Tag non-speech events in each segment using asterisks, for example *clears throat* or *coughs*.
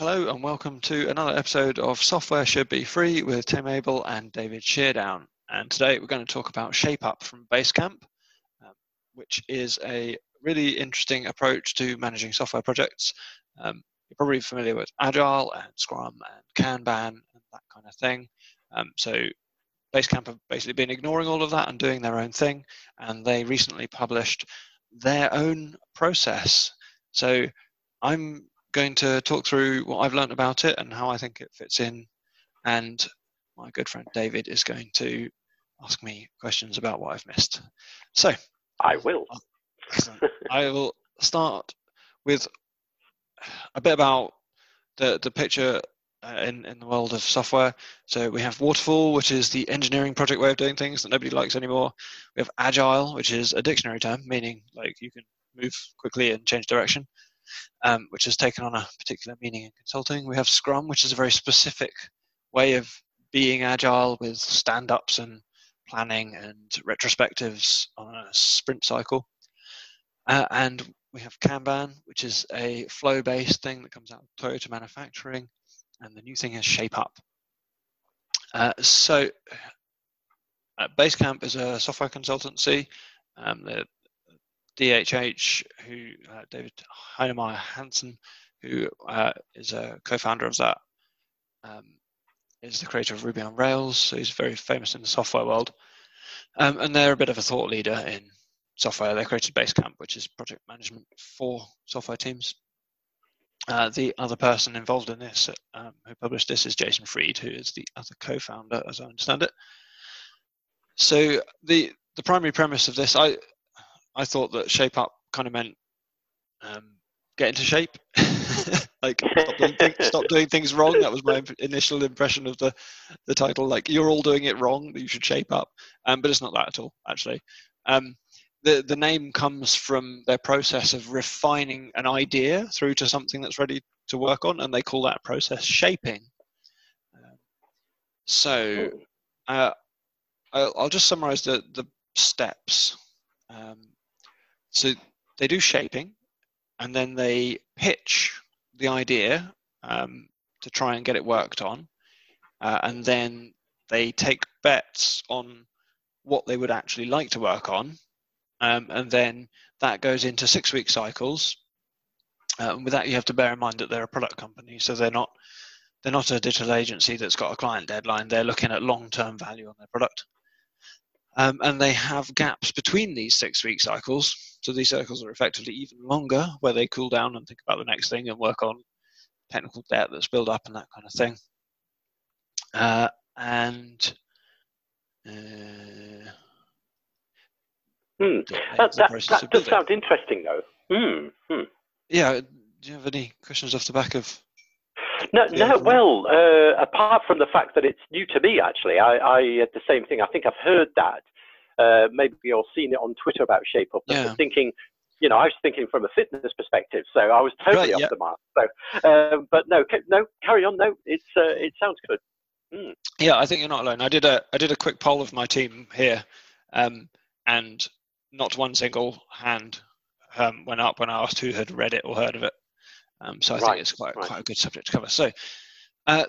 Hello and welcome to another episode of Software Should Be Free with Tim Abell and David Sheardown. And today we're going to talk about ShapeUp from Basecamp, um, which is a really interesting approach to managing software projects. Um, you're probably familiar with Agile and Scrum and Kanban and that kind of thing. Um, so Basecamp have basically been ignoring all of that and doing their own thing, and they recently published their own process. So I'm going to talk through what I've learned about it and how I think it fits in. And my good friend David is going to ask me questions about what I've missed. So I will. I will start with a bit about the the picture uh, in in the world of software. So we have waterfall, which is the engineering project way of doing things that nobody likes anymore. We have agile, which is a dictionary term meaning like you can move quickly and change direction um, which has taken on a particular meaning in consulting. We have Scrum, which is a very specific way of being agile with stand ups and planning and retrospectives on a sprint cycle. Uh, and we have Kanban, which is a flow based thing that comes out of Toyota manufacturing. And the new thing is ShapeUp. Uh, so, uh, Basecamp is a software consultancy. Um, DHH, who uh, David Heinemeier Hansson, who uh, is a co-founder of that, um, is the creator of Ruby on Rails, so he's very famous in the software world. Um, and they're a bit of a thought leader in software. They created Basecamp, which is project management for software teams. Uh, the other person involved in this, um, who published this, is Jason Fried, who is the other co-founder, as I understand it. So the the primary premise of this, I I thought that shape up kind of meant um, get into shape, *laughs* like stop doing, things, stop doing, things, wrong. That was my initial impression of the the title. Like you're all doing it wrong, you should shape up. Um, but it's not that at all, actually. Um, the the name comes from their process of refining an idea through to something that's ready to work on, and they call that process shaping. Um, so, uh, I'll, I'll, just summarize the the steps. Um, so they do shaping, and then they pitch the idea um, to try and get it worked on, uh, and then they take bets on what they would actually like to work on, um, and then that goes into six-week cycles. Uh, and with that, you have to bear in mind that they're a product company, so they're not they're not a digital agency that's got a client deadline. They're looking at long-term value on their product. Um, and they have gaps between these six week cycles. So these cycles are effectively even longer, where they cool down and think about the next thing and work on technical debt that's built up and that kind of thing. Uh, and uh, hmm. that, that, that does sound interesting, though. Hmm. Hmm. Yeah. Do you have any questions off the back of no, no. Well, uh, apart from the fact that it's new to me, actually, I, I had the same thing. I think I've heard that. Uh, maybe you've seen it on Twitter about Shape Up. Yeah. I was thinking, you know, I was thinking from a fitness perspective, so I was totally right, off the mark. So, um, but no, no, carry on. No, it's uh, it sounds good. Mm. Yeah, I think you're not alone. I did a I did a quick poll of my team here, um, and not one single hand um, went up when I asked who had read it or heard of it. Um, so I right, think it's quite, right. quite a good subject to cover. So uh,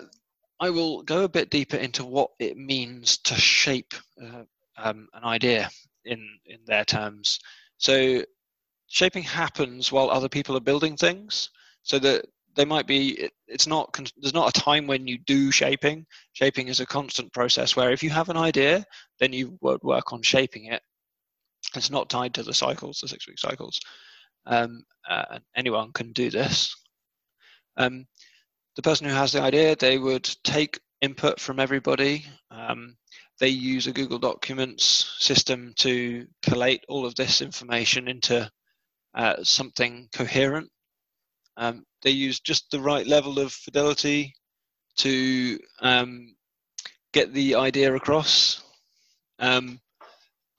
I will go a bit deeper into what it means to shape uh, um, an idea in, in their terms. So shaping happens while other people are building things. So that they might be it, it's not there's not a time when you do shaping shaping is a constant process where if you have an idea then you would work on shaping it it's not tied to the cycles the six week cycles um, uh, anyone can do this um, the person who has the idea, they would take input from everybody. Um, they use a Google Documents system to collate all of this information into uh, something coherent. Um, they use just the right level of fidelity to um, get the idea across, um,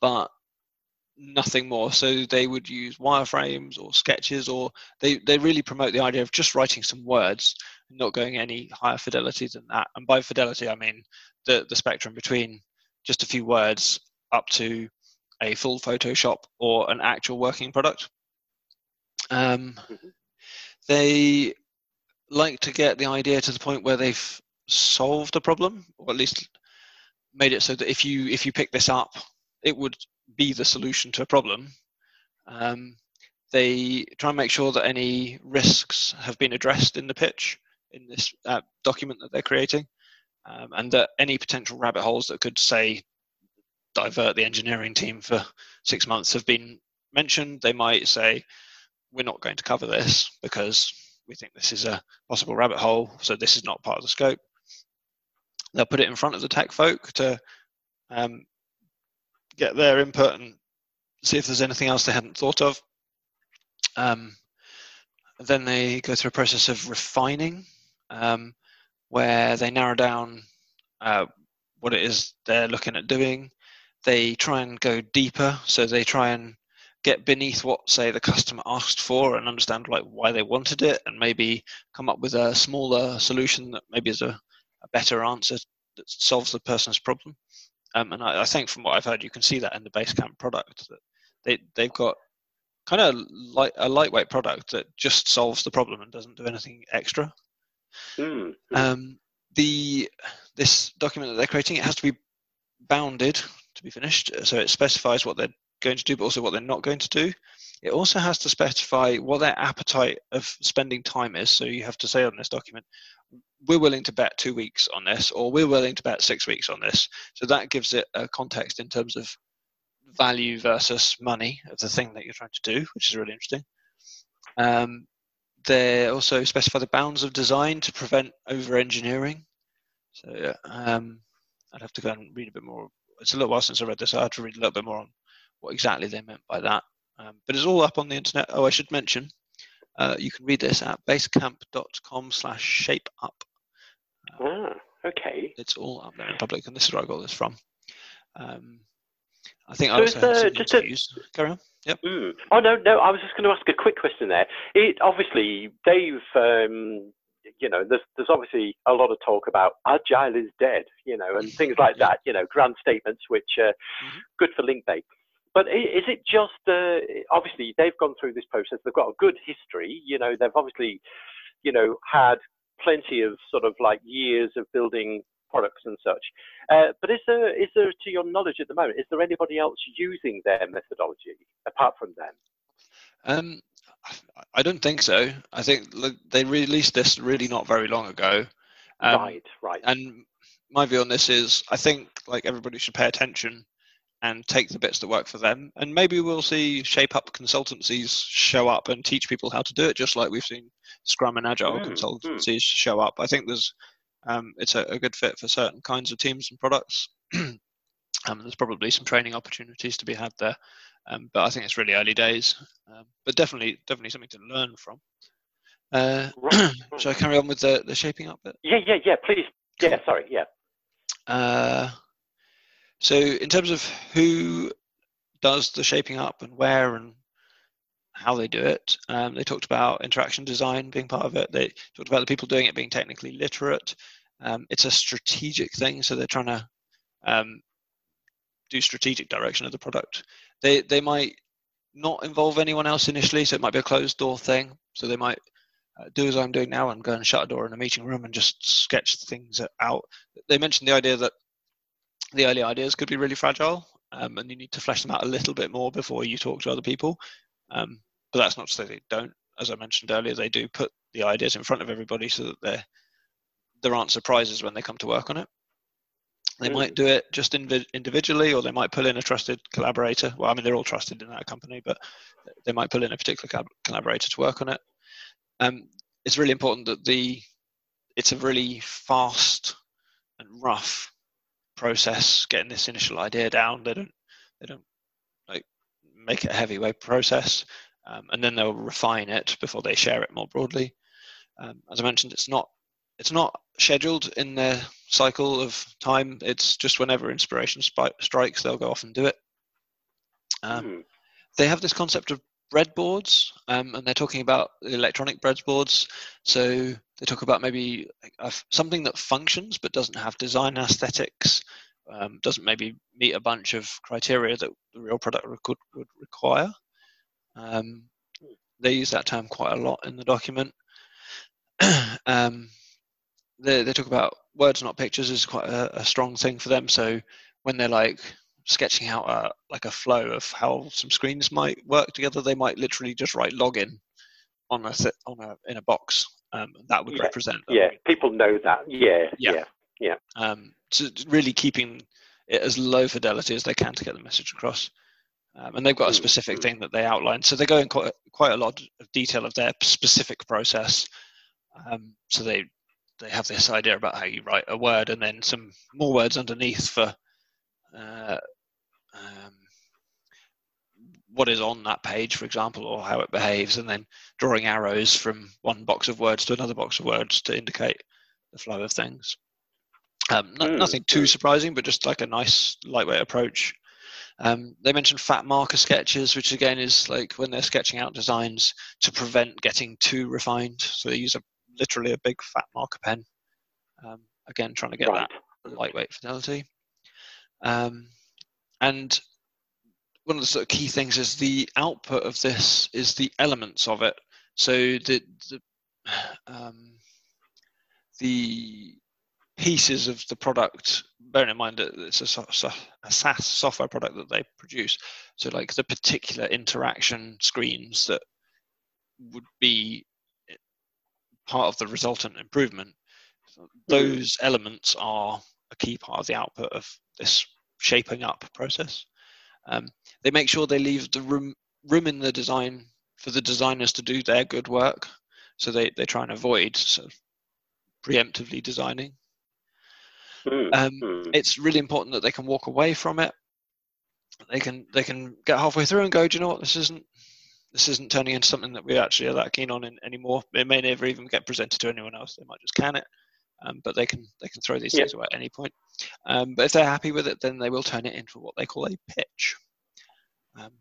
but nothing more. So they would use wireframes or sketches, or they, they really promote the idea of just writing some words, not going any higher fidelity than that. And by fidelity, I mean the, the spectrum between just a few words up to a full Photoshop or an actual working product. Um, mm-hmm. They like to get the idea to the point where they've solved a problem, or at least made it so that if you if you pick this up, it would be the solution to a problem. Um, they try and make sure that any risks have been addressed in the pitch in this uh, document that they're creating, um, and that any potential rabbit holes that could say divert the engineering team for six months have been mentioned. They might say, "We're not going to cover this because we think this is a possible rabbit hole, so this is not part of the scope." They'll put it in front of the tech folk to um, get their input and see if there's anything else they hadn't thought of. Um, then they go through a process of refining, um, where they narrow down uh, what it is they're looking at doing. They try and go deeper, so they try and get beneath what, say, the customer asked for and understand like why they wanted it, and maybe come up with a smaller solution that maybe is a, a better answer that solves the person's problem. Um, and I, I, think from what I've heard, you can see that in the Basecamp product that they they've got kind of like a lightweight product that just solves the problem and doesn't do anything extra. Mm. Um, the this document that they're creating it has to be bounded to be finished, so it specifies what they're going to do, but also what they're not going to do. It also has to specify what their appetite of spending time is. So you have to say on this document, we're willing to bet two weeks on this, or we're willing to bet six weeks on this. So that gives it a context in terms of value versus money of the thing that you're trying to do, which is really interesting. Um, they also specify the bounds of design to prevent over engineering. So um, I'd have to go and read a bit more. It's a little while since I read this. So I had to read a little bit more on what exactly they meant by that. Um, but it's all up on the internet. Oh, I should mention, uh, you can read this at basecamp.com slash shapeup. Uh, ah, okay. It's all up there in public, and this is where I got this from. Um, I think so I also had some just interviews. A, Carry on. Yep. Mm. Oh no, no. I was just going to ask a quick question there. It obviously they've, um, you know, there's there's obviously a lot of talk about agile is dead, you know, and things like yeah. that. You know, grand statements which are mm-hmm. good for Linkbait. But is it just uh, obviously they've gone through this process? They've got a good history. You know, they've obviously, you know, had plenty of sort of like years of building products and such. Uh, but is there, is there, to your knowledge at the moment, is there anybody else using their methodology apart from them? Um, I don't think so. I think they released this really not very long ago. Um, right, right. And my view on this is, I think like everybody should pay attention and take the bits that work for them. And maybe we'll see shape up consultancies show up and teach people how to do it, just like we've seen Scrum and Agile mm, consultancies mm. show up. I think there's um, it's a, a, good fit for certain kinds of teams and products. *clears throat* um, there's probably some training opportunities to be had there, um, but I think it's really early days. Um, but definitely, definitely something to learn from. Uh, right. *clears throat* shall I carry on with the, the shaping up bit? Yeah, yeah, yeah. Please. Yeah, sorry. Yeah. Uh, so, in terms of who does the shaping up and where and how they do it. Um, they talked about interaction design being part of it. They talked about the people doing it being technically literate. Um, it's a strategic thing, so they're trying to um, do strategic direction of the product. They they might not involve anyone else initially, so it might be a closed door thing. So they might uh, do as I'm doing now and go and shut a door in a meeting room and just sketch things out. They mentioned the idea that the early ideas could be really fragile, um, and you need to flesh them out a little bit more before you talk to other people. Um, but that's not to say they don't. As I mentioned earlier, they do put the ideas in front of everybody so that there there aren't surprises when they come to work on it. They mm. might do it just inv- individually, or they might pull in a trusted collaborator. Well, I mean, they're all trusted in that company, but they might pull in a particular collaborator to work on it. Um, it's really important that the it's a really fast and rough process getting this initial idea down. They don't they don't like make it a heavyweight process um, and then they'll refine it before they share it more broadly. Um, as I mentioned, it's not it's not scheduled in their cycle of time. It's just whenever inspiration sp- strikes, they'll go off and do it. Um, mm. They have this concept of breadboards, um, and they're talking about electronic breadboards. So they talk about maybe something that functions but doesn't have design aesthetics, um, doesn't maybe meet a bunch of criteria that the real product would, would require. Um, they use that term quite a lot in the document. *clears throat* um, they, they talk about words not pictures is quite a, a, strong thing for them. So when they're like sketching out a, like a flow of how some screens might work together, they might literally just write login on a on a in a box. Um, that would yeah. represent. Them. Yeah, people know that. Yeah, yeah, yeah. yeah. Um, so really keeping it as low fidelity as they can to get the message across. Um, and they've got a mm, specific mm-hmm. thing that they outline. So they go in quite, quite a lot of detail of their specific process. Um, so they they have this idea about how you write a word and then some more words underneath for uh, what is on that page, for example, or how it behaves, and then drawing arrows from one box of words to another box of words to indicate the flow of things. Um, no, mm, nothing too surprising, but just like a nice lightweight approach. Um, they mentioned fat marker sketches, which again is like when they're sketching out designs to prevent getting too refined. So they use a literally a big fat marker pen. Um, again, trying to get right. that lightweight fidelity. Um, and one of the sort of key things is the output of this is the elements of it. So the the, *sighs* um, the pieces of the product, bearing in mind that it's a, a, SaaS software product that they produce, so like the particular interaction screens that would be part of the resultant improvement, those elements are a key part of the output of this shaping up process. Um, they make sure they leave the room room in the design for the designers to do their good work. So they, they try and avoid sort of preemptively designing. Hmm. Um, hmm. it's really important that they can walk away from it. They can they can get halfway through and go, do you know what? This isn't this isn't turning into something that we actually are that keen on in, anymore. It may never even get presented to anyone else. They might just can it, um, but they can they can throw these things away at any point. Um, but if they're happy with it, then they will turn it into what they call a pitch. Um,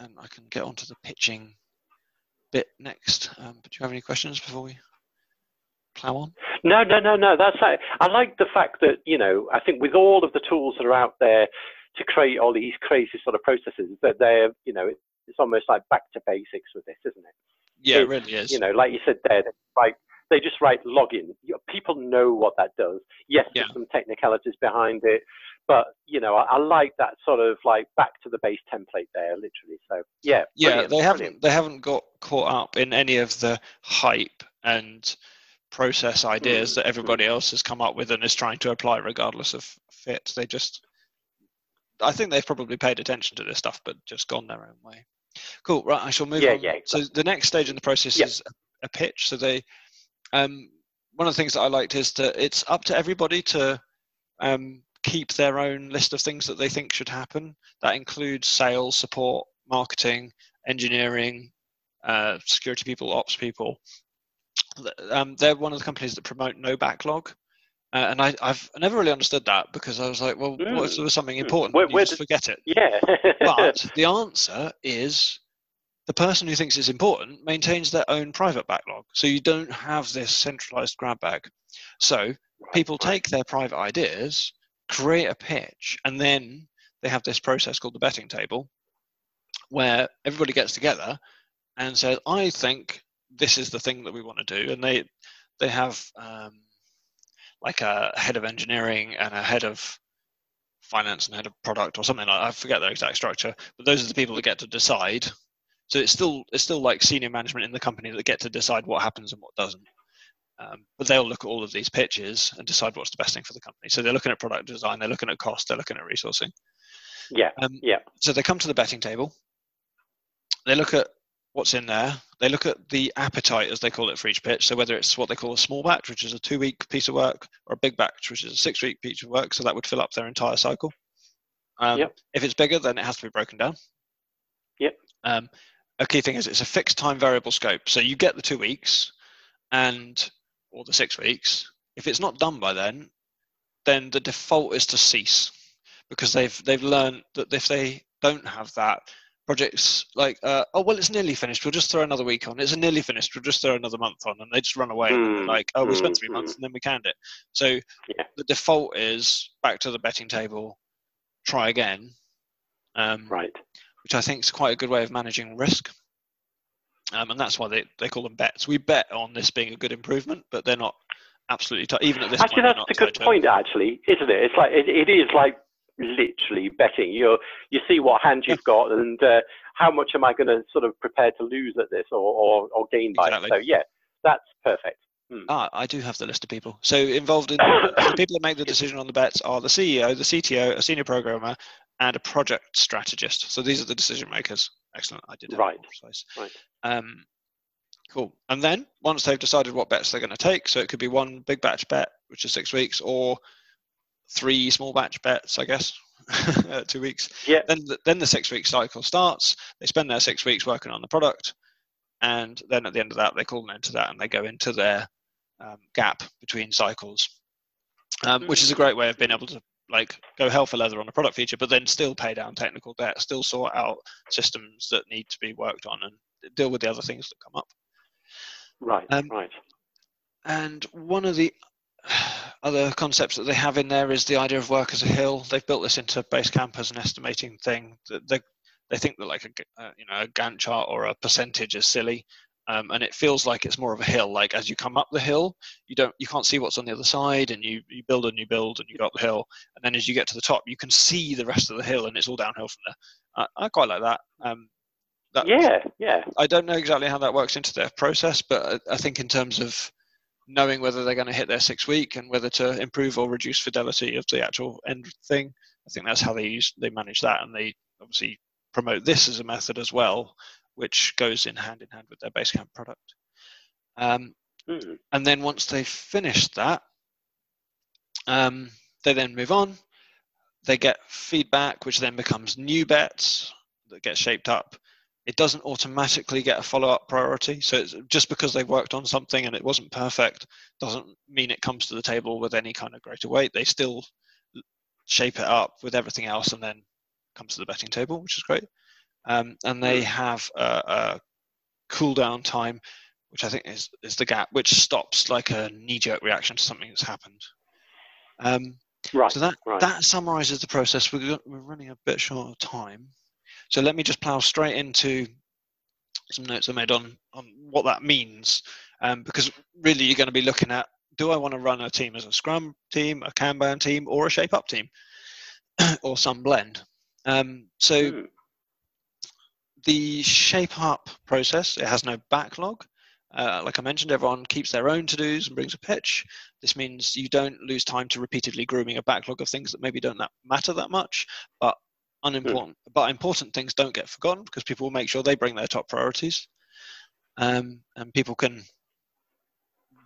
and I can get onto the pitching bit next. Um, but do you have any questions before we plow on? No, no, no, no. That's I like the fact that you know I think with all of the tools that are out there to create all these crazy sort of processes that they're you know it's almost like back to basics with this, isn't it? Yeah, it really is. You know, like you said there, right? They just write login. People know what that does. Yes, yeah. there's some technicalities behind it, but you know, I, I, like that sort of like back to the base template there, literally. So yeah, yeah, they haven't brilliant. they haven't got caught up in any of the hype and process ideas mm. that everybody else has come up with and is trying to apply regardless of fit. They just I think they've probably paid attention to this stuff, but just gone their own way. Cool. Right. I shall move yeah, on. Yeah, exactly. So the next stage in the process yeah. is a pitch. So they, um, one of the things that I liked is that it's up to everybody to um, keep their own list of things that they think should happen. That includes sales, support, marketing, engineering, uh, security people, ops people. Um, they're one of the companies that promote no backlog. Uh, and I, have never really understood that because I was like, well, mm. what if there was something mm. important? Where, where you just did, forget it. *laughs* Yeah. but the answer is the person who thinks it's important maintains their own private backlog. So you don't have this centralized grab bag. So people take their private ideas, create a pitch, and then they have this process called the betting table where everybody gets together and says, I think this is the thing that we want to do. And they, they have um, like a head of engineering and a head of finance and head of product or something like. I forget their exact structure, but those are the people that get to decide. So it's still it's still like senior management in the company that get to decide what happens and what doesn't. Um, but they'll look at all of these pitches and decide what's the best thing for the company. So they're looking at product design, they're looking at cost, they're looking at resourcing. Yeah. Um, yeah. So they come to the betting table. They look at what's in there. They look at the appetite, as they call it, for each pitch. So whether it's what they call a small batch, which is a two-week piece of work, or a big batch, which is a six-week piece of work. So that would fill up their entire cycle. Um, yep. If it's bigger, then it has to be broken down. Yep. Um, a key thing is it's a fixed time variable scope. So you get the two weeks, and or the six weeks. If it's not done by then, then the default is to cease because they've they've learned that if they don't have that projects like, uh, oh well, it's nearly finished. We'll just throw another week on. It's nearly finished. We'll just throw another month on, and they just run away. Mm, like, oh, we mm, spent three mm. months, and then we canned it. So yeah. the default is back to the betting table, try again. Um, right. Which I think is quite a good way of managing risk. Um, and that's why they, they call them bets. We bet on this being a good improvement, but they're not absolutely t- even at this point. actually point, that's a good point actually isn't it it's like it, it is like literally betting you you see what hand you've got and uh, how much am i going to sort of prepare to lose at this or, or, or gain by exactly. it so yeah that's perfect hmm. Ah, I do have the list of people. So involved in *coughs* the people that make the decision on the bets are the CEO, the CTO, a senior programmer, and a project strategist. So these are the decision makers. Excellent. I did right. Precise. Right. Um, Cool. And then once they've decided what bets they're going to take, so it could be one big batch bet, which is six weeks, or three small batch bets, I guess, *laughs* two weeks. Yeah. Then the, then the six week cycle starts. They spend their six weeks working on the product, and then at the end of that, they call an end to that, and they go into their um, gap between cycles, um, which is a great way of being able to like go hell for leather on a product feature, but then still pay down technical debt, still sort out systems that need to be worked on, and deal with the other things that come up. Right, um, right. And one of the other concepts that they have in there is the idea of work as a hill. They've built this into Basecamp as an estimating thing. They they think that like a uh, you know a Gantt chart or a percentage is silly, um, and it feels like it's more of a hill. Like as you come up the hill, you don't you can't see what's on the other side, and you you build and you build and you go up the hill, and then as you get to the top, you can see the rest of the hill, and it's all downhill from there. I, I quite like that. Um, that, yeah, yeah. I don't know exactly how that works into their process, but I think in terms of knowing whether they're going to hit their six week and whether to improve or reduce fidelity of the actual end thing, I think that's how they use they manage that, and they obviously promote this as a method as well, which goes in hand in hand with their Basecamp product. Um, mm. And then once they've finished that, um, they then move on. They get feedback, which then becomes new bets that get shaped up it doesn't automatically get a follow-up priority. So just because they worked on something and it wasn't perfect doesn't mean it comes to the table with any kind of greater weight. They still shape it up with everything else and then comes to the betting table, which is great. Um, and they hmm. have a, a cool down time, which I think is, is the gap, which stops like a knee-jerk reaction to something that's happened. Um, right. So that right. that summarizes the process. We're, we're running a bit short of time. So let me just plow straight into some notes I made on, on what that means. Um, because really you're going to be looking at, do I want to run a team as a Scrum team, a Kanban team, or a Shape Up team, *clears throat* or some blend? Um, so mm. The Shape Up process, it has no backlog. Uh, like I mentioned, everyone keeps their own to dos and brings a pitch. This means you don't lose time to repeatedly grooming a backlog of things that maybe don't that matter that much, but unimportant, mm. but important things don't get forgotten because people will make sure they bring their top priorities, um, and people can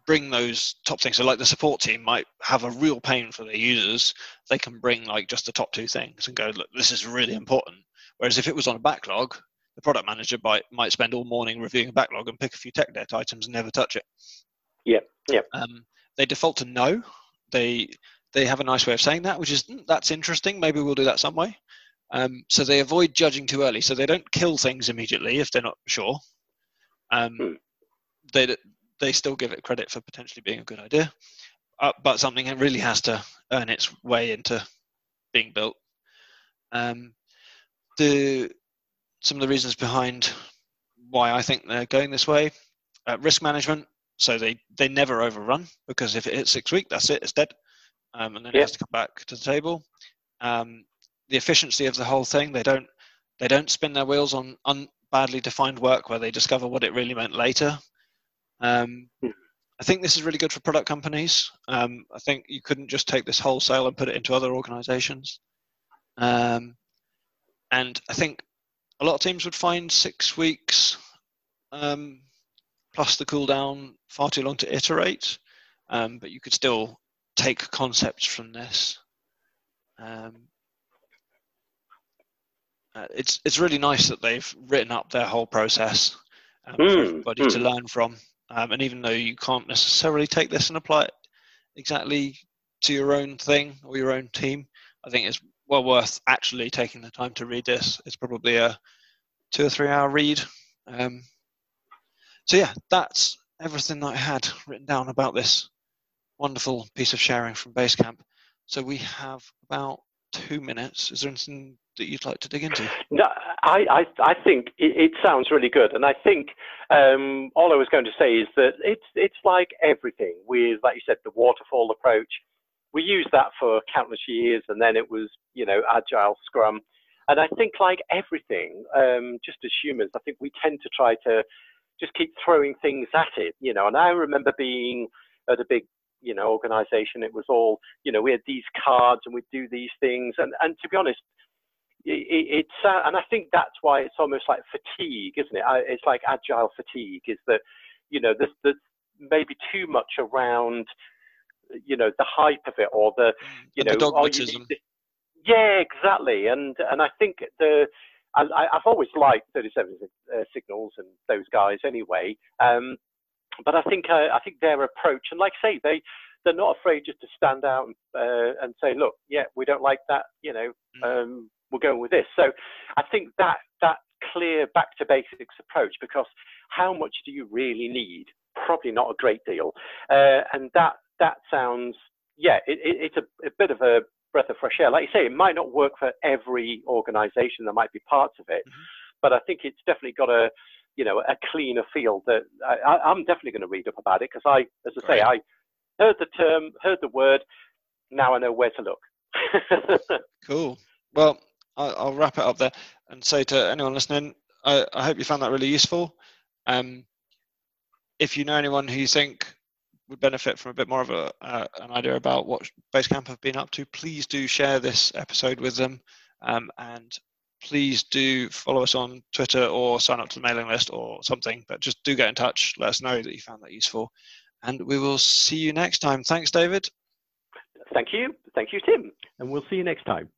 bring those top things. So, like the support team might have a real pain for their users, they can bring like just the top two things and go, look, this is really important. Whereas if it was on a backlog, the product manager might might spend all morning reviewing a backlog and pick a few tech debt items and never touch it. Yeah, yeah. Um, they default to no. They they have a nice way of saying that, which is mm, that's interesting. Maybe we'll do that some way. Um, so they avoid judging too early. So they don't kill things immediately if they're not sure. Um, hmm. They they still give it credit for potentially being a good idea, uh, but something really has to earn its way into being built. Um, the some of the reasons behind why I think they're going this way: uh, risk management. So they they never overrun because if it hits six weeks, that's it, it's dead, um, and then it has to come back to the table. Um, the efficiency of the whole thing. They don't they don't spin their wheels on un, badly defined work where they discover what it really meant later. Um, I think this is really good for product companies. Um, I think you couldn't just take this wholesale and put it into other organizations. Um, and I think a lot of teams would find six weeks um, plus the cooldown far too long to iterate. Um, but you could still take concepts from this. Um, uh, it's it's really nice that they've written up their whole process um, mm, for hmm, everybody mm. to learn from. Um, and even though you can't necessarily take this and apply it exactly to your own thing or your own team, I think it's well worth actually taking the time to read this. It's probably a two or three hour read. Um, so yeah, that's everything that I had written down about this wonderful piece of sharing from Basecamp. So we have about two minutes. Is there anything that you'd like to dig into? No, I, I, I think it, it, sounds really good, and I think um, all I was going to say is that it's it's like everything with, like you said, the waterfall approach. We used that for countless years, and then it was you know agile Scrum, and I think like everything, um, just as humans, I think we tend to try to just keep throwing things at it, you know. And I remember being at a big you know organization it was all you know we had these cards and we'd do these things and and to be honest it, it's uh, and I think that's why it's almost like fatigue, isn't it? It's like agile fatigue. Is that you know there's, there's maybe too much around you know the hype of it or the you know the dogmatism. Oh, yeah, exactly. And and I think the I, have always liked 37 uh, signals and those guys anyway. Um, but I think uh, I think their approach and like I say they they're not afraid just to stand out and, uh, and say, look, yeah, we don't like that. You know, mm. um, we're going with this. So I think that that clear back to basics approach, because how much do you really need? Probably not a great deal. Uh, and that that sounds, yeah, it, it, it's a, a, bit of a breath of fresh air. Like you say, it might not work for every organization. There might be parts of it, mm-hmm. but I think it's definitely got a, you know, a cleaner feel that I, am definitely going to read up about it because I, as I say, I heard the term, heard the word. Now I know where to look. *laughs* cool. Well, I'll, wrap it up there and say to anyone listening, I, I hope you found that really useful. Um, if you know anyone who you think would benefit from a bit more of a, uh, an idea about what Basecamp have been up to, please do share this episode with them. Um, and please do follow us on Twitter or sign up to the mailing list or something. But just do get in touch. Let us know that you found that useful. And we will see you next time. Thanks, David. Thank you. Thank you, Tim. And we'll see you next time.